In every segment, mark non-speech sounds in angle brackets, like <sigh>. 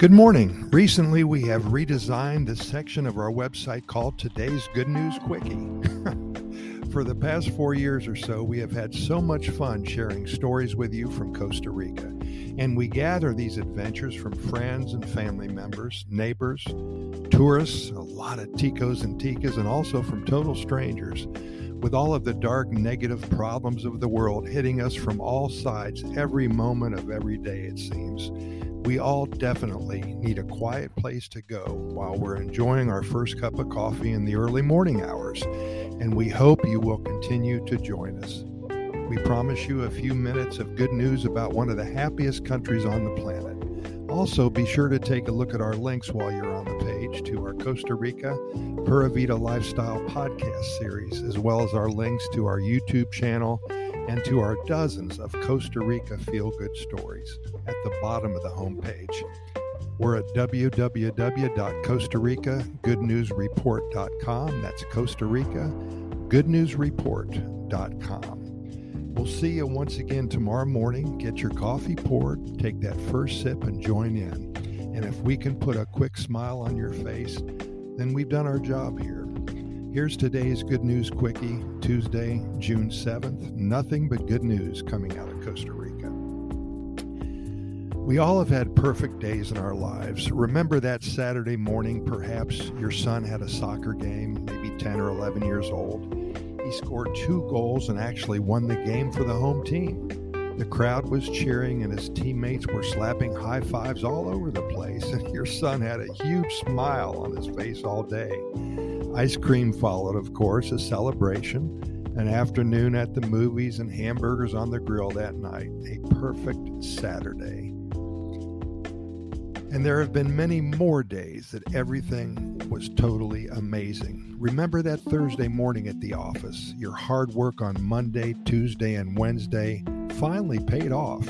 Good morning. Recently, we have redesigned the section of our website called Today's Good News Quickie. <laughs> For the past four years or so, we have had so much fun sharing stories with you from Costa Rica. And we gather these adventures from friends and family members, neighbors, tourists, a lot of ticos and ticas, and also from total strangers. With all of the dark, negative problems of the world hitting us from all sides every moment of every day, it seems we all definitely need a quiet place to go while we're enjoying our first cup of coffee in the early morning hours, and we hope you will continue to join us. We promise you a few minutes of good news about one of the happiest countries on the planet. Also, be sure to take a look at our links while you're on the page to our Costa Rica Pura Vida Lifestyle podcast series, as well as our links to our YouTube channel and to our dozens of Costa Rica feel good stories at the bottom of the homepage. We're at www.costaricagoodnewsreport.com. That's Costa Rica goodnewsreport.com. We'll see you once again tomorrow morning. Get your coffee poured, take that first sip, and join in. And if we can put a quick smile on your face, then we've done our job here. Here's today's Good News Quickie, Tuesday, June 7th. Nothing but good news coming out of Costa Rica. We all have had perfect days in our lives. Remember that Saturday morning, perhaps your son had a soccer game, maybe 10 or 11 years old. Scored two goals and actually won the game for the home team. The crowd was cheering and his teammates were slapping high fives all over the place, and <laughs> your son had a huge smile on his face all day. Ice cream followed, of course, a celebration, an afternoon at the movies, and hamburgers on the grill that night. A perfect Saturday. And there have been many more days that everything was totally amazing. Remember that Thursday morning at the office? Your hard work on Monday, Tuesday, and Wednesday finally paid off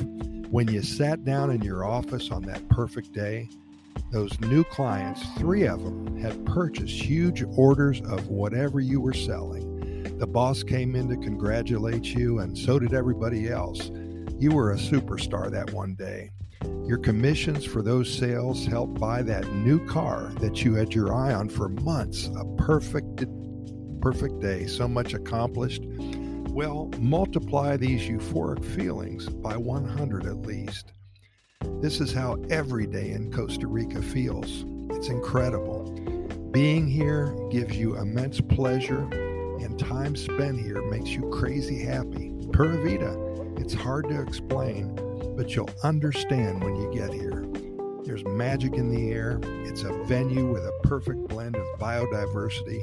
when you sat down in your office on that perfect day those new clients, three of them, had purchased huge orders of whatever you were selling. The boss came in to congratulate you, and so did everybody else. You were a superstar that one day. Your commissions for those sales helped buy that new car that you had your eye on for months. A perfect, perfect day. So much accomplished. Well, multiply these euphoric feelings by 100 at least. This is how every day in Costa Rica feels. It's incredible. Being here gives you immense pleasure, and time spent here makes you crazy happy. Pura Vida. It's hard to explain, but you'll understand when you get here. There's magic in the air. It's a venue with a perfect blend of biodiversity,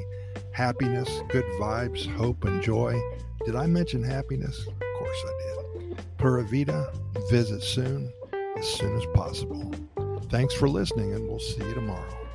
happiness, good vibes, hope, and joy. Did I mention happiness? Of course I did. Pura Vida. Visit soon as soon as possible. Thanks for listening, and we'll see you tomorrow.